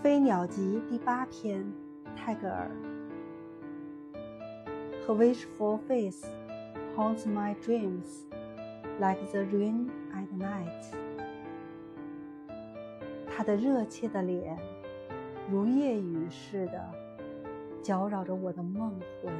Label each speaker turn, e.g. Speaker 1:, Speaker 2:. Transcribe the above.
Speaker 1: 飞鸟集第八篇泰戈尔 her wishful face haunts my dreams like the rain at night 她的热切的脸如夜雨似的搅扰着我的梦魂